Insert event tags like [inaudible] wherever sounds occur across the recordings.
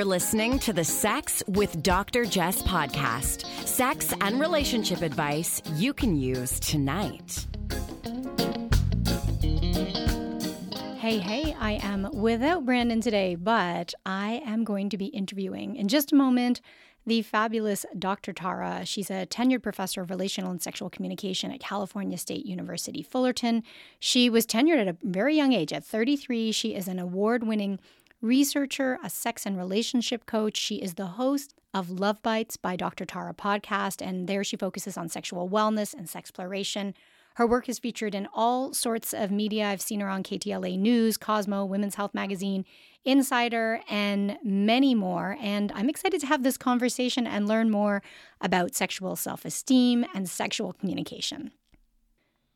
You're listening to the Sex with Dr. Jess podcast. Sex and relationship advice you can use tonight. Hey, hey, I am without Brandon today, but I am going to be interviewing in just a moment the fabulous Dr. Tara. She's a tenured professor of relational and sexual communication at California State University, Fullerton. She was tenured at a very young age. At 33, she is an award winning researcher, a sex and relationship coach. She is the host of Luvbites by Dr. Tara podcast, and there she focuses on sexual wellness and sexploration. Her work is featured in all sorts of media. I've seen her on KTLA News, Cosmo, Women's Health Magazine, Insider, and many more. And I'm excited to have this conversation and learn more about sexual self esteem and sexual communication.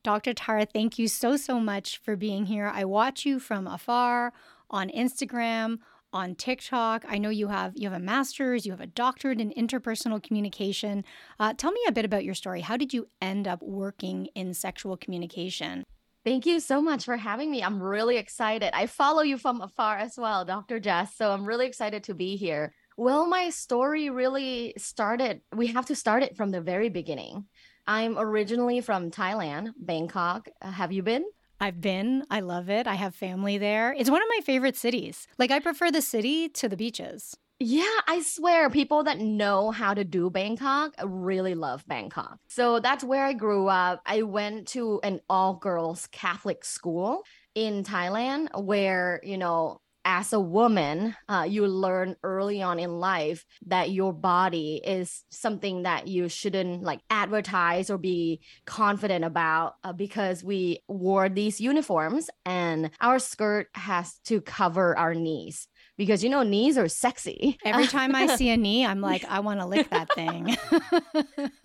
Dr. Tara, thank you so, so much for being here. I watch you from afar on Instagram, on TikTok. I know you have you have a master's, you have a doctorate in interpersonal communication. Uh, tell me a bit about your story. How did you end up working in sexual communication? Thank you so much for having me. I'm really excited. I follow you from afar as well, Dr. Jess. So I'm really excited to be here. Well, my story really started, we have to start it from the very beginning. I'm originally from Thailand, Bangkok. Have you been? I've been. I love it. I have family there. It's one of my favorite cities. Like, I prefer the city to the beaches. Yeah, I swear, people that know how to do Bangkok really love Bangkok. So that's where I grew up. I went to an all girls Catholic school in Thailand where, you know, as a woman, uh, you learn early on in life that your body is something that you shouldn't like advertise or be confident about uh, because we wore these uniforms and our skirt has to cover our knees because you know knees are sexy. Every [laughs] time I see a knee, I'm like, I want to lick that thing.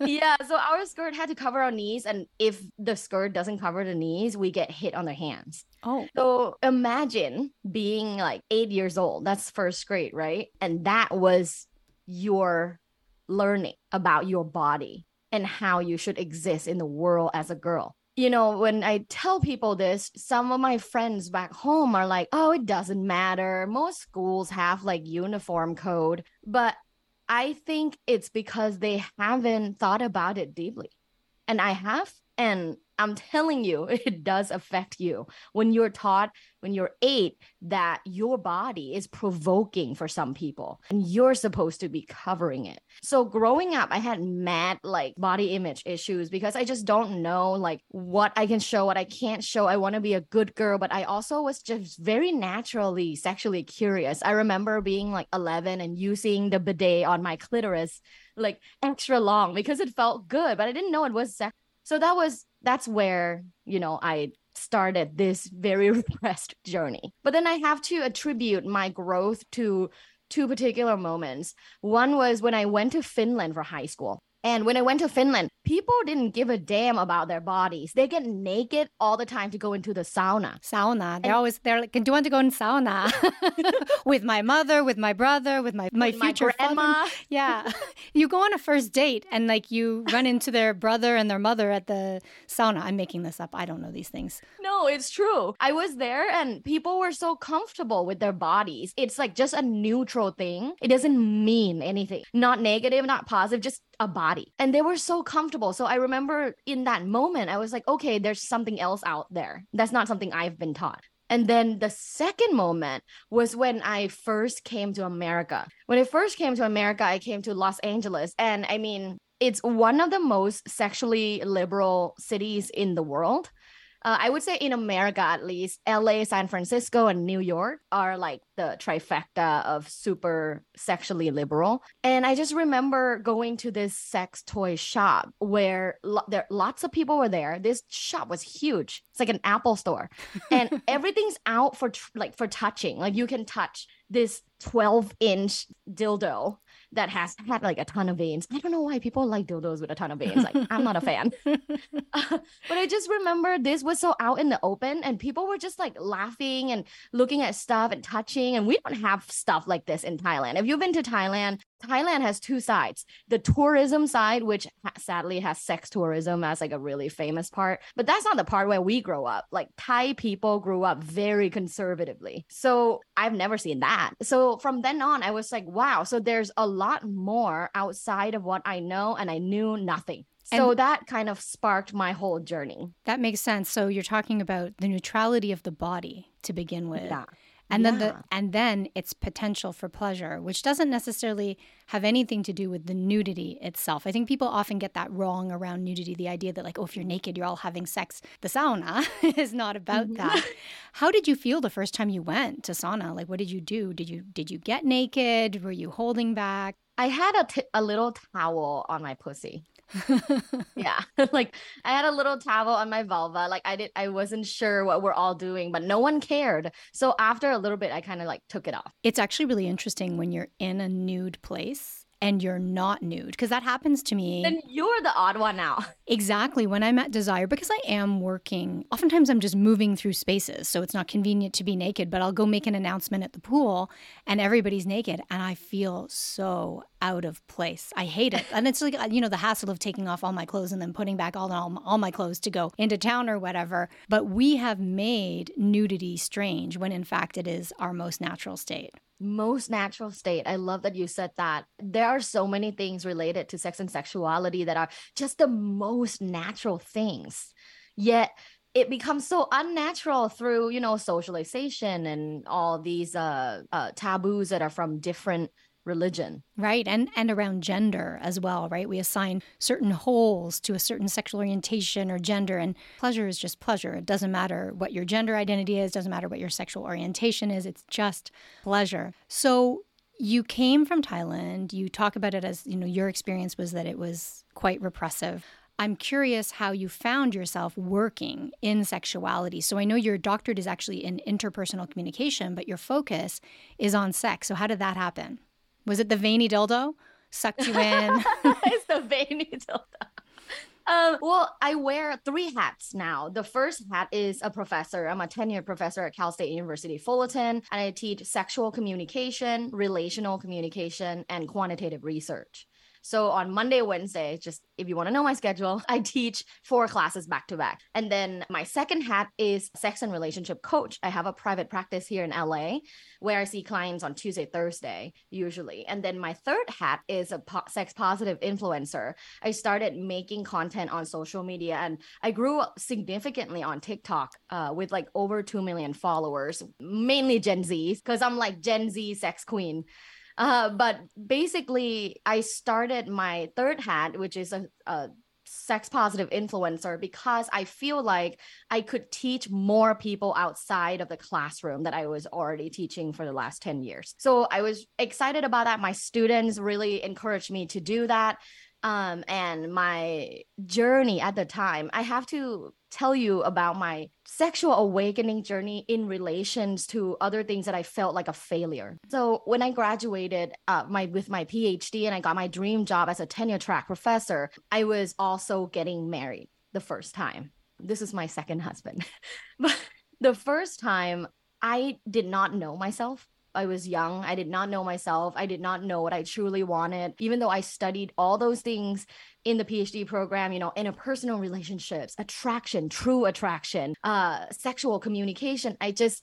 [laughs] yeah, so our skirt had to cover our knees, and if the skirt doesn't cover the knees, we get hit on the hands. Oh, so imagine being like eight years old. That's first grade, right? And that was your learning about your body and how you should exist in the world as a girl you know, when I tell people this, some of my friends back home are like, oh, it doesn't matter. Most schools have like uniform code. But I think it's because they haven't thought about it deeply. And I have. And I'm telling you, [laughs] it does affect you when you're taught when you're eight that your body is provoking for some people and you're supposed to be covering it. So growing up, I had mad like body image issues because I just don't know like what I can show, what I can't show. I want to be a good girl, but I also was just very naturally sexually curious. I remember being like 11 and using the bidet on my clitoris like extra long because it felt good, but I didn't know it was. So that was that's where you know i started this very [laughs] repressed journey. But then i have to attribute my growth to two particular moments. One was when i went to finland for high school and when I went to Finland, people didn't give a damn about their bodies. They get naked all the time to go into the sauna. Sauna. They're and, always they're like, do you want to go in sauna? [laughs] [laughs] with my mother, with my brother, with my my with future my grandma. Father. [laughs] Yeah. you go on a first date and like you run into their brother and their mother at the sauna. I'm making this up. I don't know these things. No, it's true. I was there and people were so comfortable with their bodies. It's like just a neutral thing. It doesn't mean anything. Not negative, not positive, just a body. And they were so comfortable. So I remember in that moment, I was like, okay, there's something else out there. That's not something I've been taught. And then the second moment was when I first came to America. When I first came to America, I came to Los Angeles. And I mean, it's one of the most sexually liberal cities in the world uh, I would say in America, at least, LA, San Francisco, and New York are like the trifecta of super sexually liberal. And I just remember going to this sex toy shop where lo- there lots of people were there. This shop was huge. It's like an Apple store, [laughs] and everything's out for tr- like for touching. Like you can touch this 12 inch dildo that has had like a ton of veins. I don't know why people like dildos with a ton of veins. Like I'm not a fan. uh, [laughs] [laughs] but I just remember this was so out in the open and people were just like laughing and looking at stuff and touching and we don't have stuff like this in Thailand. If you've been to Thailand, Thailand has two sides the tourism side, which sadly has sex tourism as like a really famous part, but that's not the part where we grow up. Like Thai people grew up very conservatively. So I've never seen that. So from then on, I was like, wow, so there's a lot more outside of what I know, and I knew nothing. So and that kind of sparked my whole journey. That makes sense. So you're talking about the neutrality of the body to begin with. Yeah and yeah. then the and then its potential for pleasure which doesn't necessarily have anything to do with the nudity itself. I think people often get that wrong around nudity the idea that like oh if you're naked you're all having sex. The sauna [laughs] is not about mm-hmm. that. How did you feel the first time you went to sauna? Like what did you do? Did you did you get naked? Were you holding back? I had a, t- a little towel on my pussy. [laughs] yeah. [laughs] Like i had a little towel on my vulva like i did i wasn't sure what we're all doing but no one cared. So after a little bit i kind of like took it off. It's actually really interesting when you're in a nude place and you're not nude because that happens to me. Then you're the odd one out. [laughs] Exactly. When I'm at Desire, because I am working, oftentimes I'm just moving through spaces. So it's not convenient to be naked, but I'll go make an announcement at the pool and everybody's naked and I feel so out of place. I hate it. And it's like, uh, you know, the hassle of taking off all my clothes and then putting back all, all, all my clothes to go into town or whatever. But we have made nudity strange when in fact it is our most natural state most natural state. I love that you said that. There are so many things related to sex and sexuality that are just the most natural things. Yet it becomes so unnatural through, you know, socialization and all these uh, uh taboos that are from different religion right and and around gender as well right we assign certain holes to a certain sexual orientation or gender and pleasure is just pleasure it doesn't matter what your gender identity is doesn't matter what your sexual orientation is it's just pleasure so you came from Thailand you talk about it as you know your experience was that it was quite repressive I'm curious how you found yourself working in sexuality. So I know your doctorate is actually in interpersonal communication, but your focus is on sex. So how did that happen? Was it the veiny dildo? Sucked you in? [laughs] it's the veiny dildo. Um, well, I wear three hats now. The first hat is a professor. I'm a tenured professor at Cal State University Fullerton, and I teach sexual communication, relational communication, and quantitative research. So on Monday, Wednesday, just if you want to know my schedule, [laughs] I teach four classes back to back. And then my second hat is sex and relationship coach. I have a private practice here in LA where I see clients on Tuesday, Thursday, usually. And then my third hat is a po- sex positive influencer. I started making content on social media and I grew significantly on TikTok uh, with like over 2 million followers, mainly Gen Zs, because I'm like Gen Z sex queen. Uh, but basically, I started my third hat, which is a, a sex positive influencer because I feel like I could teach more people outside of the classroom that I was already teaching for the last 10 years. So I was excited about that. My students really encouraged me to do that um, and my journey at the time, I have to tell you about my sexual awakening journey in relations to other things that I felt like a failure. So when I graduated uh, my with my PhD and I got my dream job as a tenure track professor, I was also getting married the first time. This is my second husband, [laughs] but the first time I did not know myself. I was young. I did not know myself. I did not know what I truly wanted. Even though I studied all those things in the PhD program, you know, interpersonal relationships, attraction, true attraction, uh, sexual communication, I just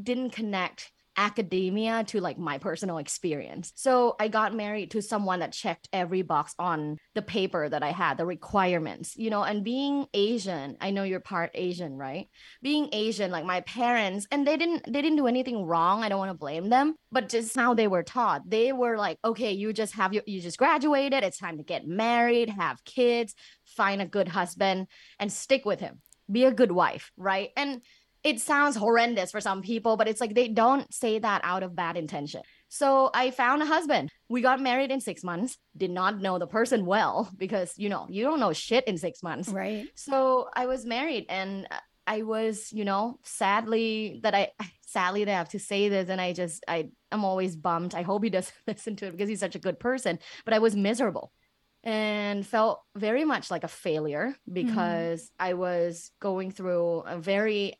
didn't connect academia to like my personal experience. So I got married to someone that checked every box on the paper that I had, the requirements, you know, and being Asian, I know you're part Asian, right? Being Asian, like my parents, and they didn't they didn't do anything wrong. I don't want to blame them, but just how they were taught. They were like, okay, you just have your you just graduated, it's time to get married, have kids, find a good husband and stick with him. Be a good wife, right? And it sounds horrendous for some people, but it's like they don't say that out of bad intention. So I found a husband. We got married in six months, did not know the person well because, you know, you don't know shit in six months. Right. So I was married and I was, you know, sadly that I, [laughs] sadly that I have to say this and I just, I am always bummed. I hope he doesn't [laughs] listen to it because he's such a good person, but I was miserable and felt very much like a failure mm-hmm. because mm. I was going through a very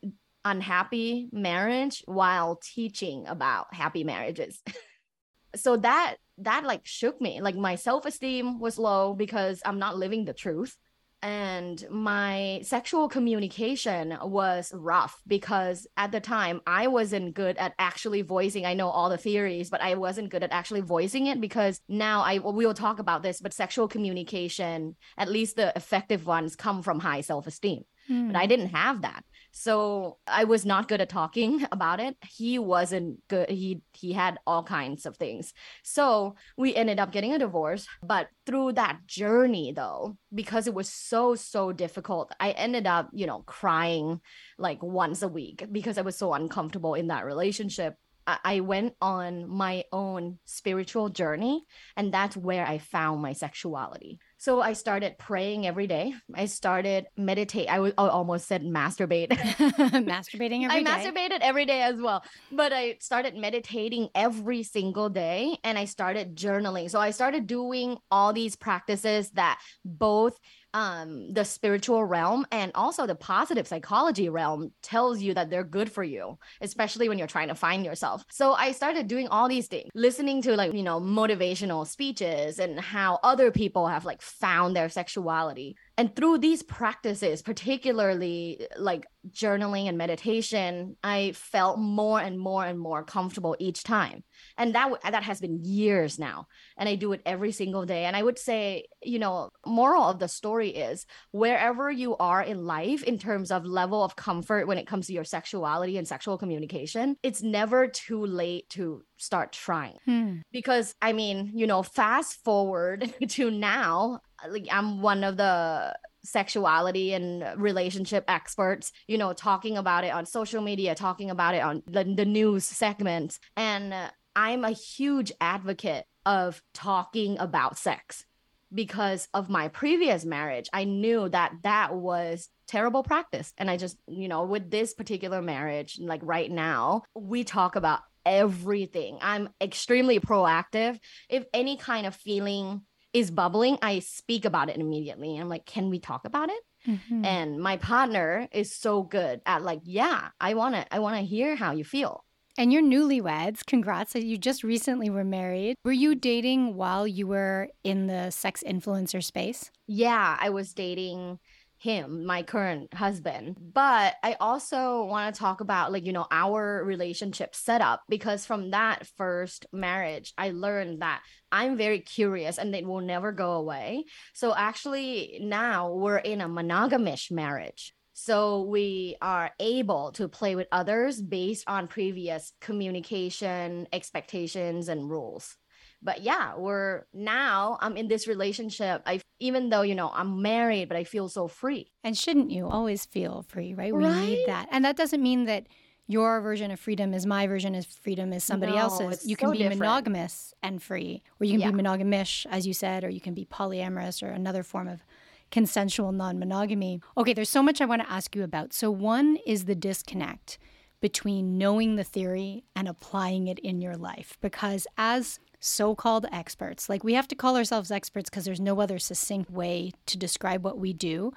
unhappy marriage while teaching about happy marriages. [laughs] so that that like shook me like my self-esteem was low because i'm not living the truth and my sexual communication was rough because at the time I wasn't good at actually voicing. I know all the theories, but I wasn't good at actually voicing it because now I we'll talk about this, but sexual communication, at least the effective ones, come from high self-esteem. Mm. But I hmm. didn't have that. So I was not good at talking [laughs] about it. He wasn't good. He he had all kinds of things. So we ended up getting a divorce. But through that journey though, because it was so, so difficult, I ended up, you know, crying like once a week because I was so uncomfortable in that relationship. I went on my own spiritual journey, and that's where I found my sexuality. So I started praying every day. I started meditate. I, was, I almost said masturbate. [laughs] Masturbating every I day. masturbated every day as well. But I started meditating every single day and I started journaling. So I started doing all these practices that both um the spiritual realm and also the positive psychology realm tells you that they're good for you especially when you're trying to find yourself. So i started doing all these things listening to like you know motivational speeches and how other people have like found their sexuality and through these practices particularly like journaling and meditation i felt more and more and more comfortable each time. And that that has been years now. And i do it every single day. And i would say you know moral of the story is wherever you are in life in terms of level of comfort when it comes to your sexuality and sexual communication it's never too late to start trying. Hmm. because i mean you know fast forward [laughs] to now like i'm one of the sexuality and relationship experts, you know, talking about it on social media, talking about it on the, the news segments. And I'm a huge advocate of talking about sex because of my previous marriage. I knew that that was terrible practice. And I just, you know, with this particular marriage, like right now, we talk about everything. I'm extremely proactive. If any kind of feeling is bubbling, I speak about it immediately. I'm like, can we talk about it? Mm-hmm. And my partner is so good at like, yeah, I want to, I want to hear how you feel. And you're newlyweds. Congrats. You just recently were married. Were you dating while you were in the sex influencer space? Yeah, I was dating him, my current husband. But I also want to talk about like, you know, our relationship setup because from that first marriage, I learned that I'm very curious and it will never go away. So actually now we're in a monogamish marriage. So we are able to play with others based on previous communication, expectations, and rules but yeah we're now i'm in this relationship i even though you know i'm married but i feel so free and shouldn't you always feel free right we right? need that and that doesn't mean that your version of freedom is my version of freedom is somebody no, else's you can so be different. monogamous and free or you can yeah. be monogamish as you said or you can be polyamorous or another form of consensual non-monogamy okay there's so much i want to ask you about so one is the disconnect between knowing the theory and applying it in your life because as so called experts. Like we have to call ourselves experts because there's no other succinct way to describe what we do,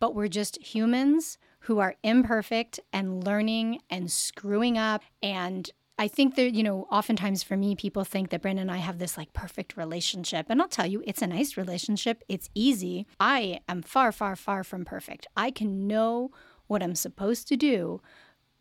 but we're just humans who are imperfect and learning and screwing up. And I think that, you know, oftentimes for me, people think that Brandon and I have this like perfect relationship. And I'll tell you, it's a nice relationship. It's easy. I am far, far, far from perfect. I can know what I'm supposed to do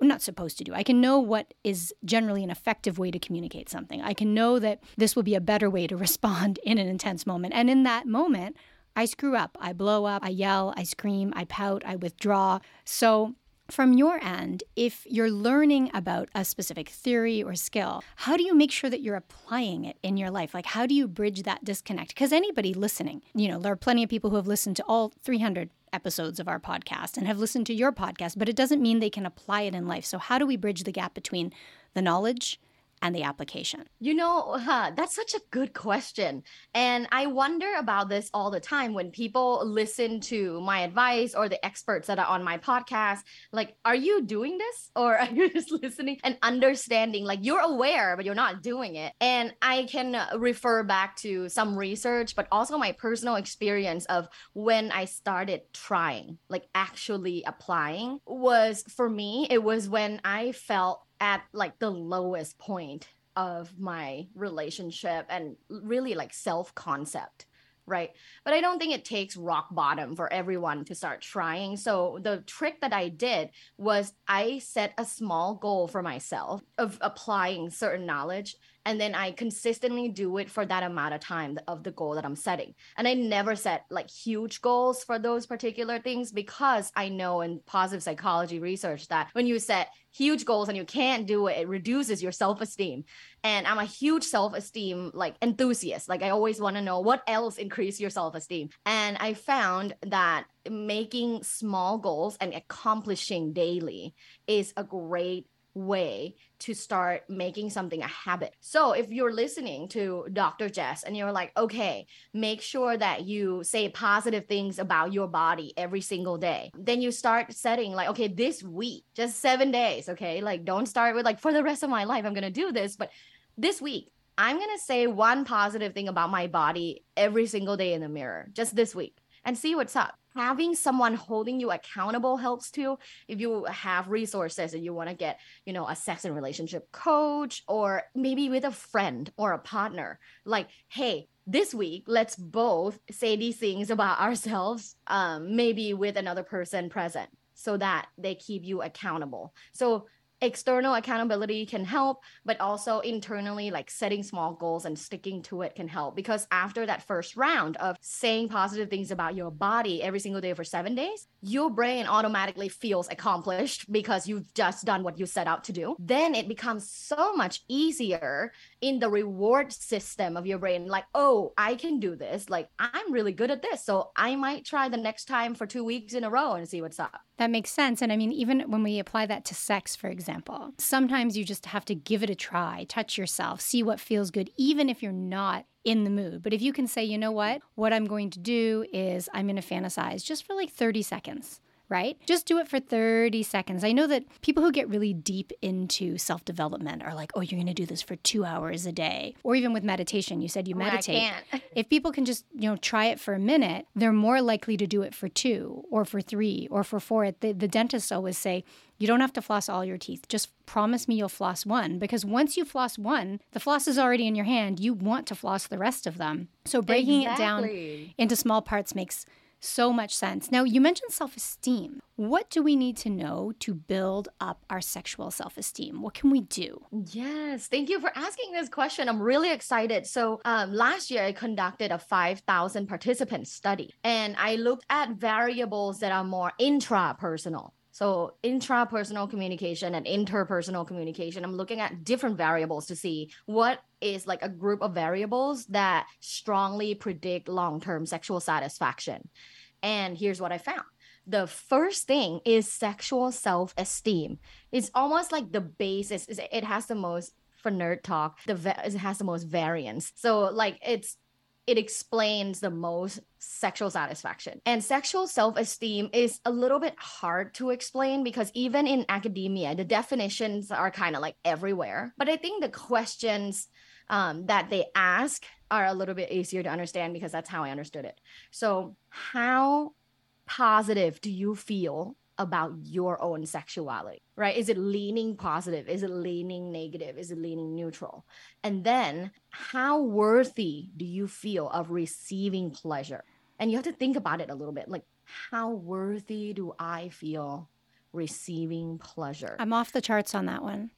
I'm not supposed to do. I can know what is generally an effective way to communicate something. I can know that this will be a better way to [laughs] respond in an intense moment. And in that moment, I screw up, I blow up, I yell, I scream, I pout, I withdraw. So, from your end, if you're learning about a specific theory or skill, how do you make sure that you're applying it in your life? Like, how do you bridge that disconnect? Because anybody listening, you know, there are plenty of people who have listened to all 300 episodes of our podcast and have listened to your podcast, but it doesn't mean they can apply it in life. So, how do we bridge the gap between the knowledge and the application? You know, huh, that's such a good question. And I wonder about this all the time when people listen to my advice or the experts that are on my podcast. Like, are you doing this or [laughs] are you just listening and understanding? Like, you're aware, but you're not doing it. And I can refer back to some research, but also my personal experience of when I started trying, like actually applying, was for me, it was when I felt at like the lowest point of my relationship and really like self concept right? But i don't think it takes rock bottom for everyone to start trying. So the trick that i did was i set a small goal for myself of applying certain knowledge and then I consistently do it for that amount of time of the goal that I'm setting. And I never set like huge goals for those particular things because I know in positive psychology research that when you set huge goals and you can't do it, it reduces your self-esteem. And I'm a huge self-esteem like enthusiast. Like I always want to know what else increase your self-esteem. And I found that making small goals and accomplishing daily is a great way to start making something a habit. So if you're listening to Dr. Jess and you're like, okay, make sure that you say positive things about your body every single day. Then you start setting like, okay, this week, just seven days, okay? Like don't start with like for the rest of my life, I'm gonna do this, but this week, I'm gonna say one positive thing about my body every single day in the mirror, just this week, and see what's up having someone holding you accountable helps too. If you have resources and you want to get you know a sex and relationship coach or maybe with a friend or a partner like hey this week let's both say these things about [laughs] ourselves um, maybe with another person present so that they keep you accountable. So external accountability can help but also internally like setting small goals and sticking to it can help. Because after that first round of saying positive things about your body every single day for 7 days your brain automatically feels accomplished because you've just done what you set out to do. Then it becomes so much easier in the reward system of your brain. Like oh i can do this. Like i'm really good at this. So i might try the next time for 2 weeks in a row and see what's up. That makes sense. And i mean even when we apply that to sex for example example. Sometimes you just have to give it a try, touch yourself, see what feels good, even if you're not in the mood. But if you can say, you know what, what I'm going to do is I'm going to fantasize just for like 30 seconds right? Just do it for 30 seconds. I know that people who get really deep into self development are like, oh, you're going to do this for two hours a day. Or even with meditation, you said you oh, meditate. [laughs] if people can just, you know, try it for a minute, they're more likely to do it for two or for three or for four. The, the dentists always say, you don't have to floss all your teeth. Just promise me you'll floss one because once you floss one, the floss is already in your hand. You want to floss the rest of them. So breaking exactly. it down into small parts makes so much sense. Now, you mentioned self esteem. What do we need to know to build up our sexual self esteem? What can we do? Yes, thank you for asking this question. I'm really excited. So, um, last year I conducted a 5,000 participant study and I looked at variables that are more intrapersonal. So intrapersonal communication and interpersonal communication, I'm looking at different variables to see what is like a group of variables that strongly predict long-term sexual satisfaction. And here's what I found. The first thing is sexual self-esteem. It's almost like the basis. It has the most for nerd talk. The it has the most variance. So like it's it explains the most sexual satisfaction. And sexual self esteem is a little bit hard to explain because even in academia, the definitions are kind of like everywhere. But I think the questions um, that they ask are a little bit easier to understand because that's how I understood it. So, how positive do you feel about your own sexuality, right? Is it leaning positive? Is it leaning negative? Is it leaning neutral? And then how worthy do you feel of receiving pleasure? And you have to think about it a little bit like, how worthy do I feel receiving pleasure? I'm off the charts on that one.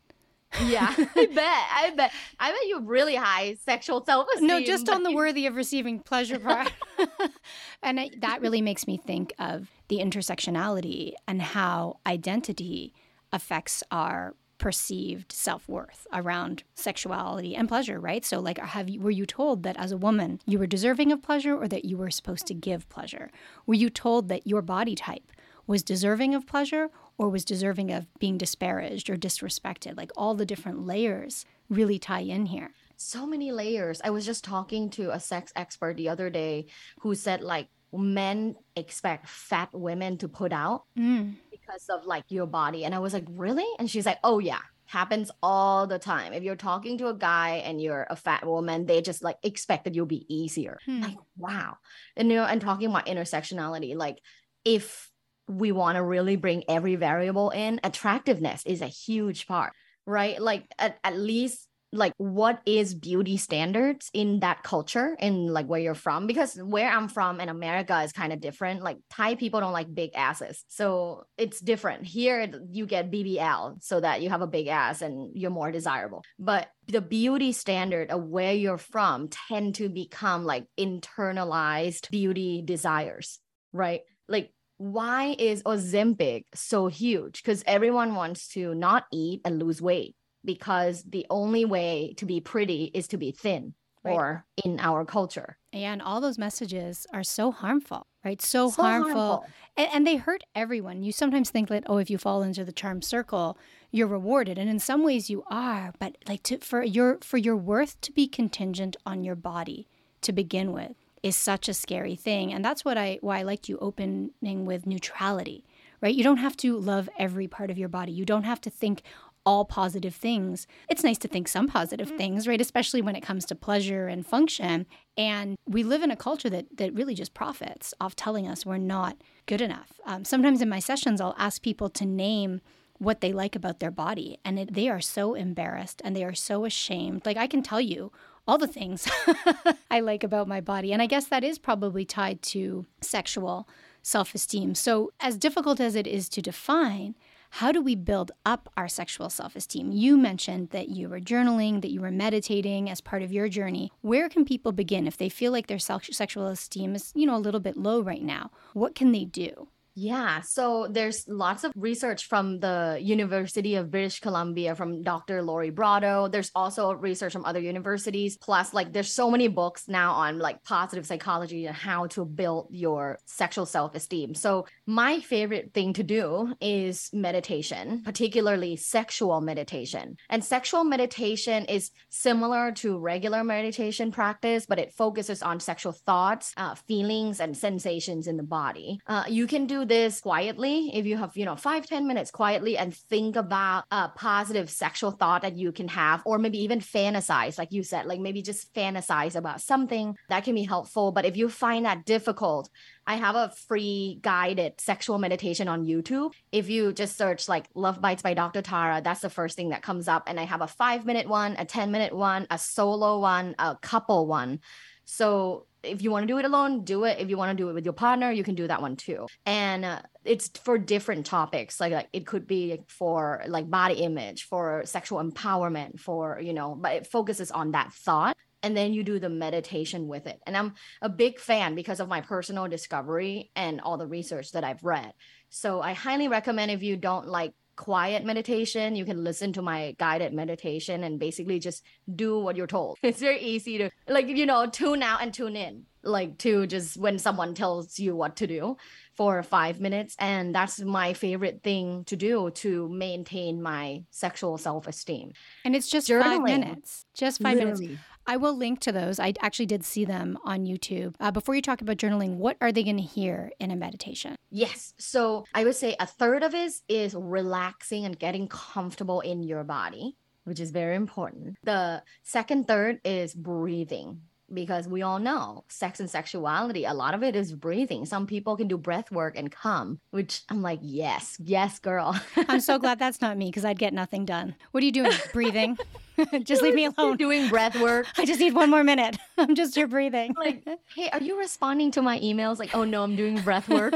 yeah, [laughs] I bet. I bet. I bet you have really high sexual self esteem. No, just on the worthy of receiving pleasure part. [laughs] [laughs] and I, that really makes me think of the intersectionality and how identity affects our perceived self-worth around sexuality and pleasure right so like have you were you told that as a woman you were deserving of pleasure or that you were supposed to give pleasure were you told that your body type was deserving of pleasure or was deserving of being disparaged or disrespected. Like all the different layers really tie in here. So many layers. I was just talking to a sex expert the other day who said, like, men expect fat women to put out mm. because of like your body. And I was like, really? And she's like, oh, yeah happens all the time. If you're talking to a guy and you're a fat woman, they just like expect that you'll be easier. Hmm. Like, wow. And you know, and talking about intersectionality, like if we want to really bring every variable in attractiveness is a huge part right like at, at least like what is beauty standards in that culture in like where you're from? Because where i'm from in america is kind of different. Like thai people don't like big asses. So it's different. Here you get bbl so that you have a big ass and you're more desirable. But the beauty standard of where you're from tend to become like internalized beauty desires right? Like why is Ozempic so huge? Because everyone wants to not eat and lose weight because the only way to be pretty is to be thin right. or in our culture. And all those messages are so harmful, right? So, so harmful. harmful. And, and, they hurt everyone. You sometimes think that, oh, if you fall into the charm circle, you're rewarded. And in some ways you are, but like to, for your for your worth to be contingent on your body to begin with is such a scary thing. And that's what I why I liked you opening with neutrality, right? You don't have to love every part of your body. You don't have to think all positive things. It's nice to think some positive mm. things, right? Especially when it comes to pleasure and function. And we live in a culture that that really just profits off telling us we're not good enough. Um, sometimes in my sessions, I'll ask people to name what they like about their body, and it, they are so embarrassed and they are so ashamed. Like I can tell you all the things [laughs] I like about my body. And I guess that is probably tied to sexual self esteem. So, as difficult as it is to define, how do we build up our sexual self esteem? You mentioned that you were journaling, that you were meditating as part of your journey. Where can people begin if they feel like their sexual esteem is, you know, a little bit low right now? What can they do? Yeah, so there's lots of research from the University of British Columbia from Dr. Lori Brotto. There's also research from other universities. Plus, like there's so many books now on like positive psychology and how to build your sexual self-esteem. So my favorite thing to do is meditation, particularly sexual meditation. And sexual meditation is similar to regular meditation practice, but it focuses on sexual thoughts, uh, feelings, and sensations in the body. Uh, you can do this quietly if you have you know five ten minutes quietly and think about a positive sexual thought that you can have or maybe even fantasize like you said like maybe just fantasize about something that can be helpful but if you find that difficult I have a free guided sexual meditation on YouTube. If you just search like Luvbites by Dr. Tara, that's the first thing that comes up. And I have a five minute one, a 10 minute one, a solo one, a couple one. So if you want to do it alone, do it. If you want to do it with your partner, you can do that one too. And uh, it's for different topics. Like, like it could be for like body image, for sexual empowerment, for you know, but it focuses on that thought. And then you do the meditation with it. And I'm a big fan because of my personal discovery and all the research that I've read. So I highly recommend if you don't like quiet meditation. You can listen to my guided meditation and basically just do what you're told. It's very easy to like you know tune out and tune in like to just when someone tells you what to do for 5 minutes and that's my favorite thing to do to maintain my sexual self-esteem. And it's just Journaling. 5 minutes. Just 5 Literally. minutes. I will link to those. I actually did see them on YouTube. Uh, before you talk about journaling, what are they going to hear in a meditation? Yes. So I would say a third of it is relaxing and getting comfortable in your body, which is very important. The second third is breathing because we all know sex and sexuality, a lot of it is breathing. Some people can do breath work and come, which I'm like, yes, yes, girl. I'm so [laughs] glad that's not me because I'd get nothing done. What are you doing? [laughs] Breathing? [laughs] just leave me alone. Doing breath work. I just need one more minute. [laughs] I'm just here breathing. Like, [laughs] hey, are you responding to my emails? Like, oh no, I'm doing breath work.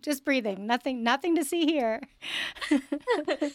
just breathing. Nothing, nothing to see here.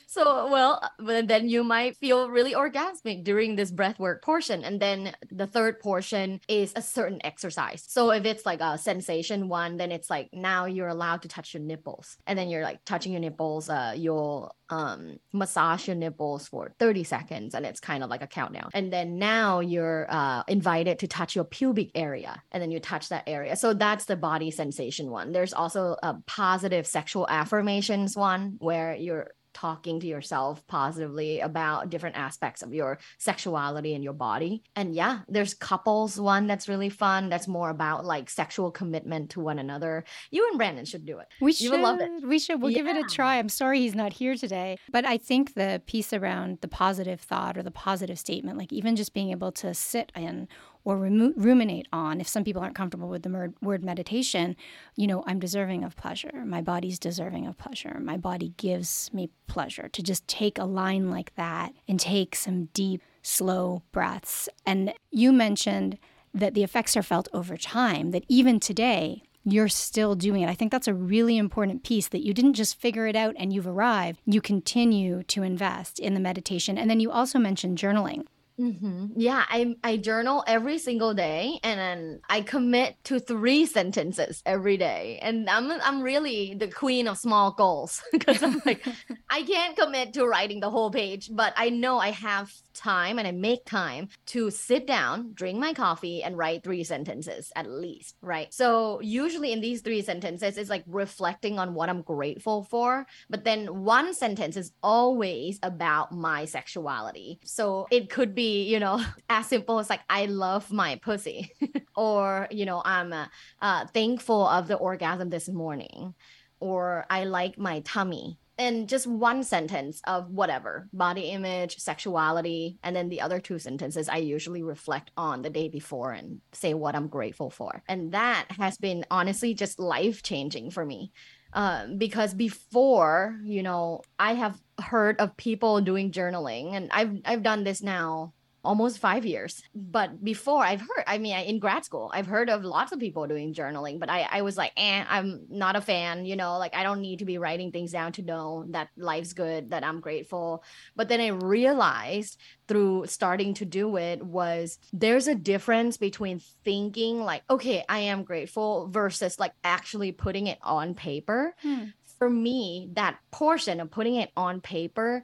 so, well, then you might feel really orgasmic during this breath work portion. And then the third portion is a certain exercise. So if it's like a sensation one, then it's like now you're allowed to touch your nipples. And then you're like touching your nipples, uh, you'll um massage your nipples for 30 seconds and it's kind of like a countdown. And then now you're uh invited to touch your pubic area and then you touch that area. So that's the body sensation one. There's also a positive sexual affirmations one where you're talking to yourself positively about different aspects of your sexuality and your body. And yeah, there's couples one that's really fun. That's more about like sexual commitment to one another. You and Brandon should do it. We should. You love it. We should. We'll yeah. give it a try. I'm sorry he's not here today, but I think the piece around the positive thought or the positive statement, like even just being able to sit in or ruminate on if some people aren't comfortable with the word meditation you know i'm deserving of pleasure my body's deserving of pleasure my body gives me pleasure to just take a line like that and take some deep slow breaths. And you mentioned that the effects are felt over time, that even today, you're still doing it. I think that's a really important piece that you didn't just figure it out and you've arrived. You continue to invest in the meditation. And then you also mentioned journaling. Mm-hmm. Yeah, I I journal every single day, and then I commit to three sentences every day. And I'm I'm really the queen of small goals [laughs] because I'm like [laughs] I can't commit to writing the whole page, but I know I have time and I make time to sit down, drink my coffee, and write three sentences at least, right? So usually in these three sentences, it's like reflecting on what I'm grateful for. But then one sentence is always about my sexuality. So it could be, you know, [laughs] as simple as like, I love my pussy, [laughs] or, you know, I'm uh, uh, thankful of the orgasm this morning, or I like my tummy in just one sentence of whatever body image sexuality and then the other two sentences i usually reflect on the day before and say what i'm grateful for. And that has been honestly just life changing for me. Um, because before you know i have heard of people doing journaling and i've i've done this now almost five years. But before I've heard, I mean, in grad school, I've heard of lots of people doing journaling, but I, I was like, eh, I'm not a fan, you know, like I don't need to be writing things down to know that life's good, that I'm grateful. But then I realized through starting to do it was there's a difference between thinking like, okay, I am grateful versus like actually putting it on paper. Hmm. For me, that portion of putting it on paper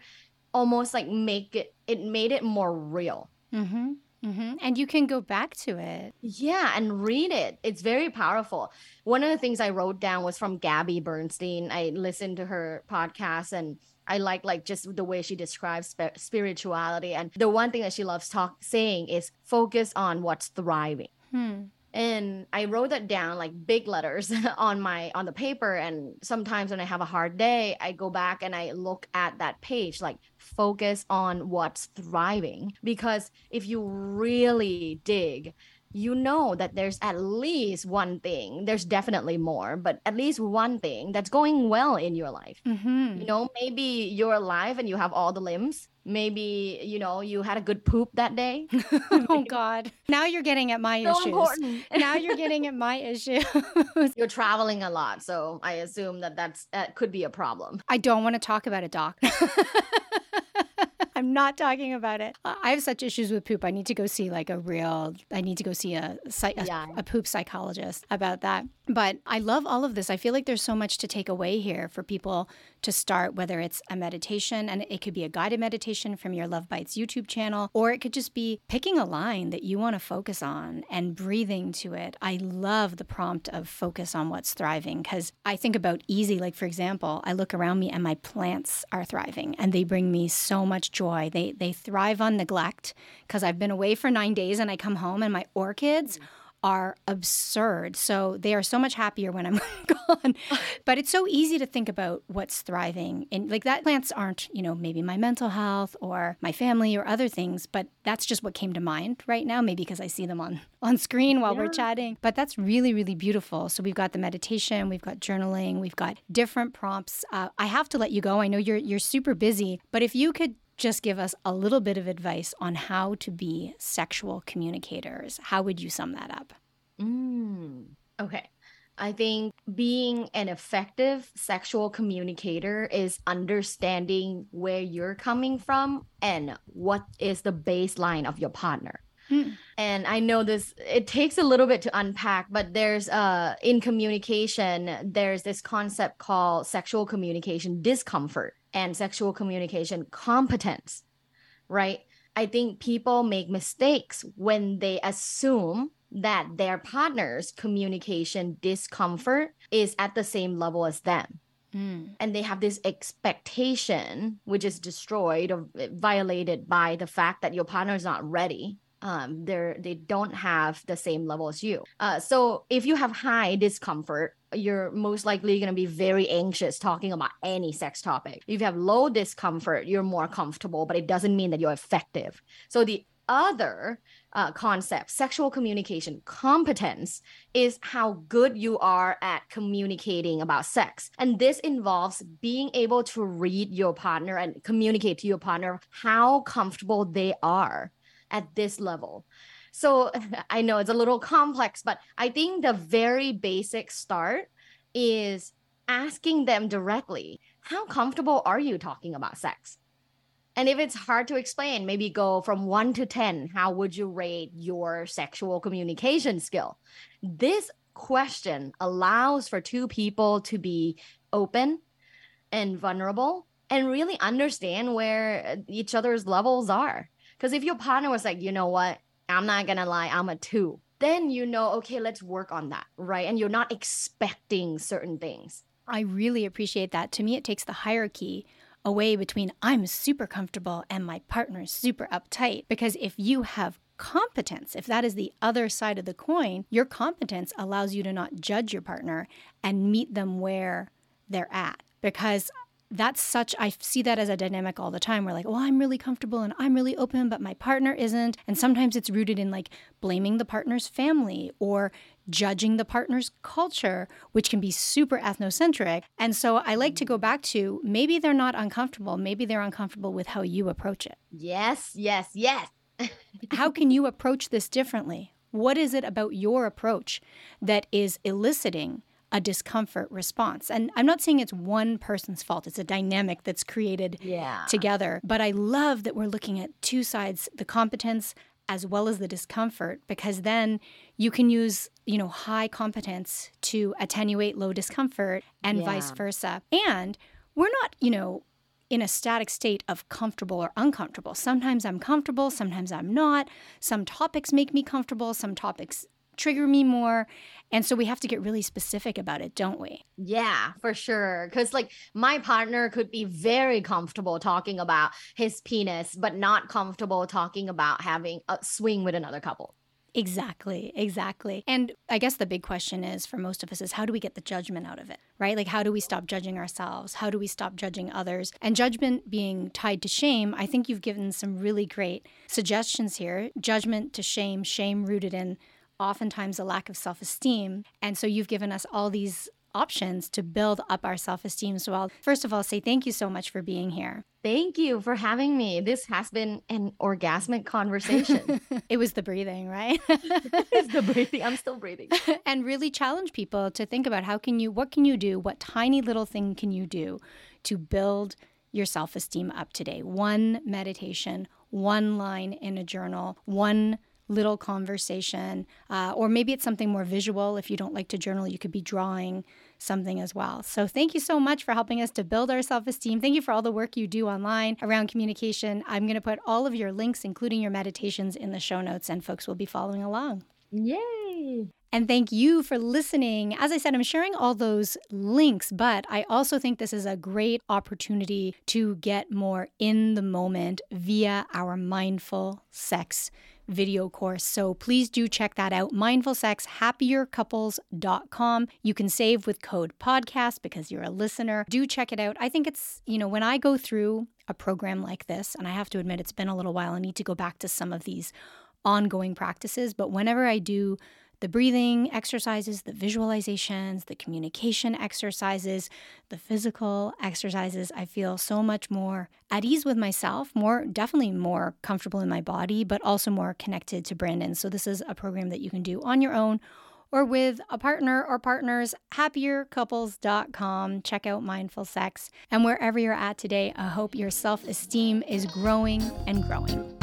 almost like make it it made it more real Mm-hmm. Mm-hmm. And you can go back to it. Yeah, and read it. It's very powerful. One of the things I wrote down was from Gabby Bernstein. I listened to her podcast and I like like just the way she describes sp- spirituality. And the one thing that she loves talk saying is focus on what's thriving. Hmm and i wrote that down like big letters [laughs] on my on the paper and sometimes when i have a hard day i go back and i look at that page like focus on what's thriving. Because if you really dig you know that there's at least one thing there's definitely more but at least one thing that's going well in your life. Mm-hmm. you know maybe you're alive and you have all the limbs. Maybe you know you had a good poop that day. [laughs] Oh god. Now you're getting at my so issues. important. [laughs] now you're getting at my issues. You're traveling a lot so i assume that that's that could be a problem. I don't want to talk about it doc [laughs] I'm not talking about it. I have such issues with poop. I need to go see like a real, I need to go see a, a, yeah. a poop psychologist about that. But I love all of this. I feel like there's so much to take away here for people to start, whether it's a meditation, and it could be a guided meditation from your Luvbites YouTube channel, or it could just be picking a line that you want to focus on and breathing to it. I love the prompt of focus on what's thriving because I think about easy. Like, for example, I look around me and my plants are thriving and they bring me so much joy. They, they thrive on neglect because I've been away for nine days and I come home and my orchids. Are absurd. So they are so much happier when I'm [laughs] gone. But it's so easy to think about what's thriving. And like that plants aren't, you know, maybe my mental health or my family or other things, but that's just what came to mind right now, maybe because I see them on on screen while yeah. we're chatting. But that's really really beautiful. So we've got the meditation, we've got journaling, we've got different prompts. Uh, I have to let you go. I know you're you're super busy, but if you could just give us a little bit of advice on how to be sexual communicators. How would you sum that up? Mm, okay. I think being an effective sexual communicator is understanding where you're coming from and what is the baseline of your partner. Hmm. And I know this it takes a little bit to unpack, but there's uh in communication there's this concept called sexual communication discomfort and sexual communication competence, right? I think people make mistakes when they assume that their partner's communication discomfort is at the same level as them. Mm. And they have this expectation, which is destroyed or violated by the fact that your partner is not ready um, they're they don't have the same level as you. Uh, so if you have high discomfort, you're most likely going to be very anxious talking about any sex topic. If you have low discomfort, you're more comfortable, but it doesn't mean that you're effective. So the other uh, concept, sexual communication, competence is how good you are at communicating about sex. And this involves being able to read your partner and communicate to your partner how comfortable they are at this level. So [laughs] I know it's a little complex, but I think the very basic start is asking them directly, how comfortable are you talking about sex? And if it's hard to explain, maybe go from one to 10. How would you rate your sexual communication skill? This question allows for two people to be open and vulnerable and really understand where uh, each other's levels are. Because if your partner was like, you know what, I'm not gonna lie, I'm a two, then you know, okay, let's work on that, right? And you're not expecting certain things. I really appreciate that. To me, it takes the hierarchy away between I'm super comfortable and my partner is super uptight. Because if you have competence, if that is the other side of the coin, your competence allows you to not judge your partner and meet them where they're at. Because that's such i see that as a dynamic all the time. We're like well i'm really comfortable and i'm really open but my partner isn't. And sometimes it's rooted in like blaming the partner's family or judging the partner's culture which can be super ethnocentric. And so i like to go back to maybe they're not uncomfortable maybe they're uncomfortable with how you approach it. Yes yes yes. [laughs] How can you approach this differently? What is it about your approach that is eliciting a discomfort response. And I'm not saying it's one person's fault, it's a dynamic that's created yeah. together. But I love that we're looking at two sides the competence as well as the discomfort because then you can use you know high competence to attenuate low discomfort and yeah. vice versa and we're not you know in a static state of comfortable or uncomfortable. Sometimes I'm comfortable, sometimes I'm not. Some topics make me comfortable, some topics trigger me more. And so we have to get really specific about it, don't we? Yeah, for sure. Because, like, my partner could be very comfortable talking about his penis, but not comfortable talking about having a swing with another couple. Exactly, exactly. And I guess the big question is for most of us is how do we get the judgment out of it, right? Like, how do we stop judging ourselves? How do we stop judging others? And judgment being tied to shame, I think you've given some really great suggestions here. Judgment to shame, shame rooted in oftentimes a lack of self esteem. And so you've given us all these options to build up our self esteem. So I'll first of all say thank you so much for being here. Thank you for having me. This has been an orgasmic conversation. [laughs] it was the breathing, right? [laughs] it's the [laughs] breathing. I'm still breathing. and really challenge people to think about how can you, what can you do? What tiny little thing can you do to build your self esteem up today? One meditation, one line in a journal, one little conversation, uh, or maybe it's something more visual. If you don't like to journal, you could be drawing something as well. So, thank you so much for helping us to build our self esteem. Thank you for all the work you do online around communication. I'm going to put all of your links, including your meditations, in the show notes, and folks will be following along. Yay! And thank you for listening. As I said, I'm sharing all those links, but I also think this is a great opportunity to get more in the moment via our mindful sex video course. So please do check that out. MindfulSexHappierCouples.com. You can save with code podcast because you're a listener. Do check it out. I think it's, you know, when I go through a program like this, and I have to admit it's been a little while, I need to go back to some of these ongoing practices. But whenever I do the breathing exercises, the visualizations, the communication exercises, the physical exercises, I feel so much more at ease with myself, more definitely more comfortable in my body, but also more connected to Brandon. So this is a program that you can do on your own or with a partner or partners, happiercouples.com. Check out Mindful Sex. And wherever you're at today, I hope your self esteem is growing and growing.